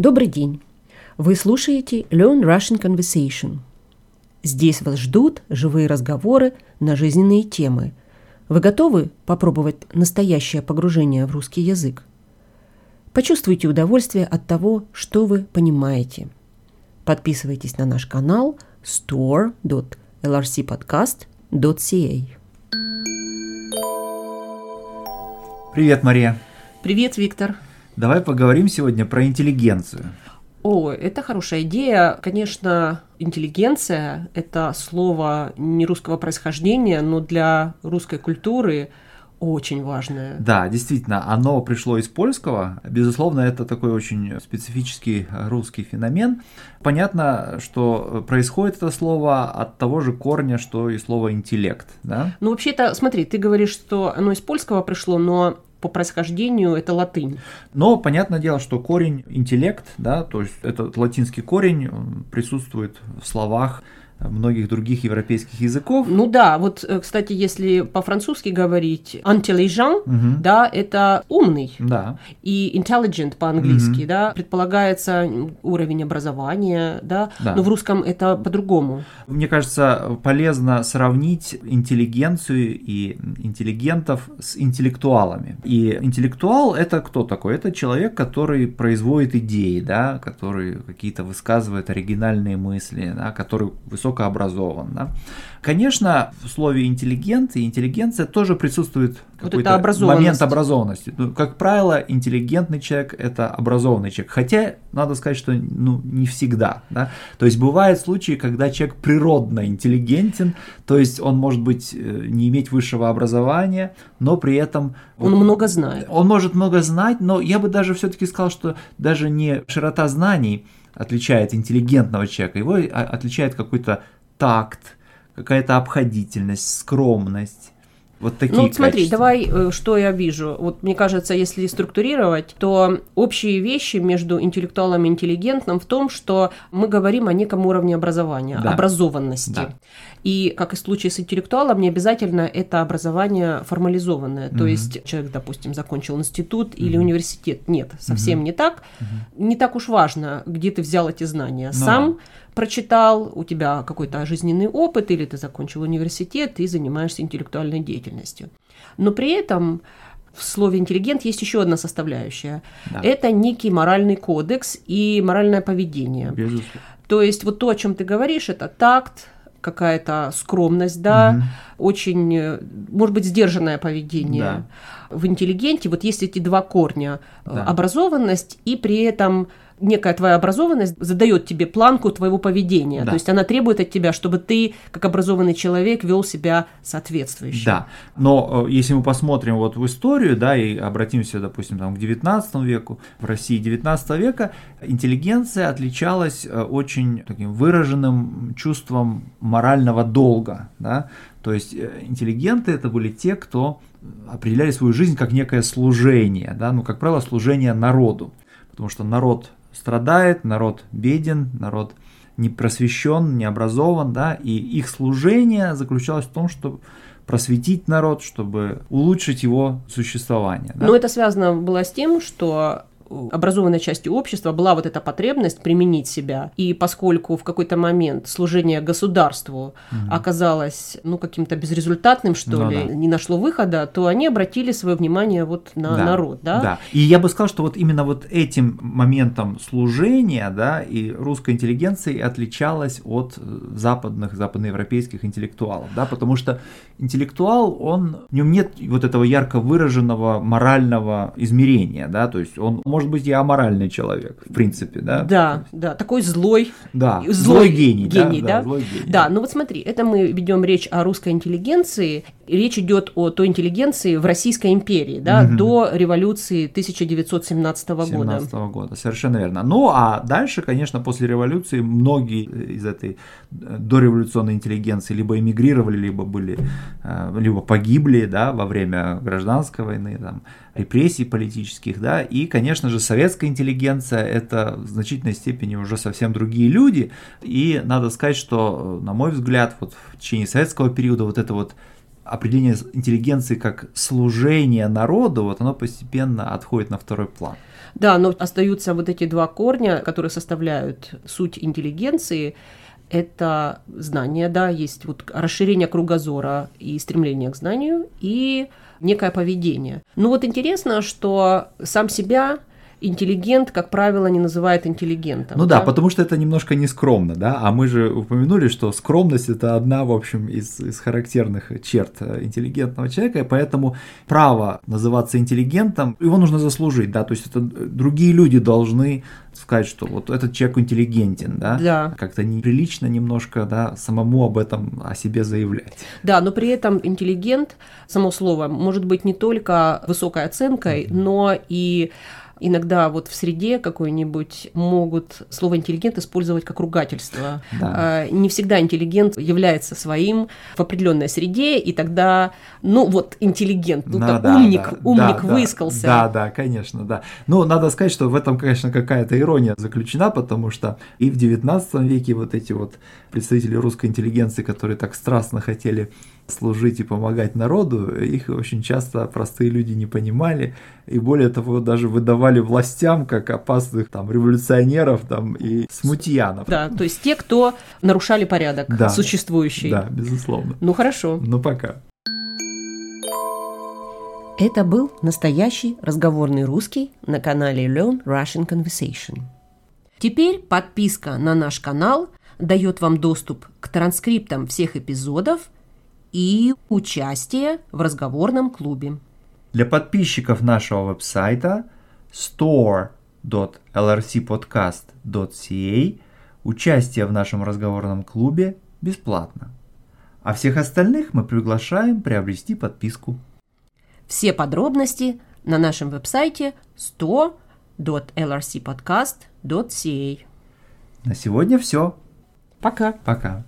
Добрый день! Вы слушаете Learn Russian Conversation. Здесь вас ждут живые разговоры на жизненные темы. Вы готовы попробовать настоящее погружение в русский язык? Почувствуйте удовольствие от того, что вы понимаете. Подписывайтесь на наш канал store.lrcpodcast.ca Привет, Мария. Привет, Виктор. Давай поговорим сегодня про интеллигенцию. О, это хорошая идея. Конечно, интеллигенция – это слово не русского происхождения, но для русской культуры очень важное. Да, действительно, оно пришло из польского. Безусловно, это такой очень специфический русский феномен. Понятно, что происходит это слово от того же корня, что и слово интеллект. Да? Ну, вообще-то, смотри, ты говоришь, что оно из польского пришло, но по происхождению это латынь. Но понятное дело, что корень интеллект, да, то есть этот латинский корень присутствует в словах многих других европейских языков. Ну да, вот, э, кстати, если по-французски говорить intelligent, угу. да, это умный. Да. И intelligent по-английски, угу. да, предполагается уровень образования, да, да, но в русском это по-другому. Мне кажется, полезно сравнить интеллигенцию и интеллигентов с интеллектуалами. И интеллектуал это кто такой? Это человек, который производит идеи, да, который какие-то высказывает оригинальные мысли, да, который высоко высокообразован. Да? Конечно, в слове интеллигент и интеллигенция тоже присутствует вот какой-то момент образованности. Ну, как правило, интеллигентный человек – это образованный человек. Хотя, надо сказать, что ну, не всегда. Да? То есть, бывают случаи, когда человек природно интеллигентен, то есть он может быть э, не иметь высшего образования, но при этом… Он вот, много знает. Он может много знать, но я бы даже все-таки сказал, что даже не широта знаний – отличает интеллигентного человека, его отличает какой-то такт, какая-то обходительность, скромность. Вот такие Ну, смотри, качества. давай, э, что я вижу. Вот мне кажется, если структурировать, то общие вещи между интеллектуалом и интеллигентным в том, что мы говорим о неком уровне образования, да. образованности. Да. И, как и в случае с интеллектуалом, не обязательно это образование формализованное. Mm-hmm. То есть человек, допустим, закончил институт mm-hmm. или университет. Нет, совсем mm-hmm. не так. Mm-hmm. Не так уж важно, где ты взял эти знания. Ну, Сам прочитал, у тебя какой-то жизненный опыт, или ты закончил университет и занимаешься интеллектуальной деятельностью. Но при этом в слове интеллигент есть еще одна составляющая. Да. Это некий моральный кодекс и моральное поведение. Безусловно. То есть вот то, о чем ты говоришь, это такт, какая-то скромность, да, угу. очень, может быть, сдержанное поведение. Да. В интеллигенте вот есть эти два корня: да. образованность и при этом некая твоя образованность задает тебе планку твоего поведения. Да. То есть она требует от тебя, чтобы ты, как образованный человек, вел себя соответствующе. Да. Но э, если мы посмотрим вот в историю, да, и обратимся, допустим, там, к 19 веку, в России 19 века интеллигенция отличалась э, очень таким выраженным чувством морального долга, да. То есть э, интеллигенты это были те, кто определяли свою жизнь как некое служение, да, ну, как правило, служение народу, потому что народ страдает, народ беден, народ не просвещен, не образован, да, и их служение заключалось в том, чтобы просветить народ, чтобы улучшить его существование. Да? Но это связано было с тем, что образованной части общества была вот эта потребность применить себя. И поскольку в какой-то момент служение государству угу. оказалось ну, каким-то безрезультатным, что ну, ли, да. не нашло выхода, то они обратили свое внимание вот на да. народ. Да? да. И я бы сказал, что вот именно вот этим моментом служения да, и русская интеллигенция отличалась от западных, западноевропейских интеллектуалов. Да, потому что интеллектуал, он, в нем нет вот этого ярко выраженного морального измерения. Да, то есть он может может быть, я аморальный человек, в принципе, да? Да, да, такой злой. Да, злой, злой гений. гений да, да? Да, злой гений. да, ну вот смотри, это мы ведем речь о русской интеллигенции, речь идет о той интеллигенции в Российской империи, да, угу. до революции 1917 года. 17 года, совершенно верно. Ну, а дальше, конечно, после революции многие из этой дореволюционной интеллигенции либо эмигрировали, либо были, э, либо погибли, да, во время гражданской войны, там, репрессий политических, да, и, конечно же, советская интеллигенция – это в значительной степени уже совсем другие люди, и надо сказать, что, на мой взгляд, вот в течение советского периода вот это вот определение интеллигенции как служение народу, вот оно постепенно отходит на второй план. Да, но остаются вот эти два корня, которые составляют суть интеллигенции. Это знание, да, есть вот расширение кругозора и стремление к знанию, и некое поведение. Ну вот интересно, что сам себя интеллигент, как правило, не называет интеллигентом. Ну да, да потому что это немножко нескромно, да, а мы же упомянули, что скромность это одна, в общем, из, из характерных черт э, интеллигентного человека, и поэтому право называться интеллигентом, его нужно заслужить, да, то есть это другие люди должны сказать, что вот этот человек интеллигентен, да, да. как-то неприлично немножко, да, самому об этом о себе заявлять. Да, но при этом интеллигент, само слово, может быть не только высокой оценкой, mm-hmm. но и иногда вот в среде какой-нибудь могут слово интеллигент использовать как ругательство. Да. А, не всегда интеллигент является своим в определенной среде, и тогда, ну вот интеллигент, ну да, да, умник, да, умник да, высказался. Да, да, конечно, да. Но надо сказать, что в этом, конечно, какая-то ирония заключена, потому что и в XIX веке вот эти вот представители русской интеллигенции, которые так страстно хотели служить и помогать народу, их очень часто простые люди не понимали, и более того, даже выдавали властям как опасных там революционеров там, и смутьянов. Да, то есть те, кто нарушали порядок да, существующий. Да, безусловно. Ну хорошо. Ну пока. Это был настоящий разговорный русский на канале Learn Russian Conversation. Теперь подписка на наш канал дает вам доступ к транскриптам всех эпизодов и участие в разговорном клубе. Для подписчиков нашего веб-сайта store.lrcpodcast.ca участие в нашем разговорном клубе бесплатно. А всех остальных мы приглашаем приобрести подписку. Все подробности на нашем веб-сайте store.lrcpodcast.ca. На сегодня все. Пока. Пока.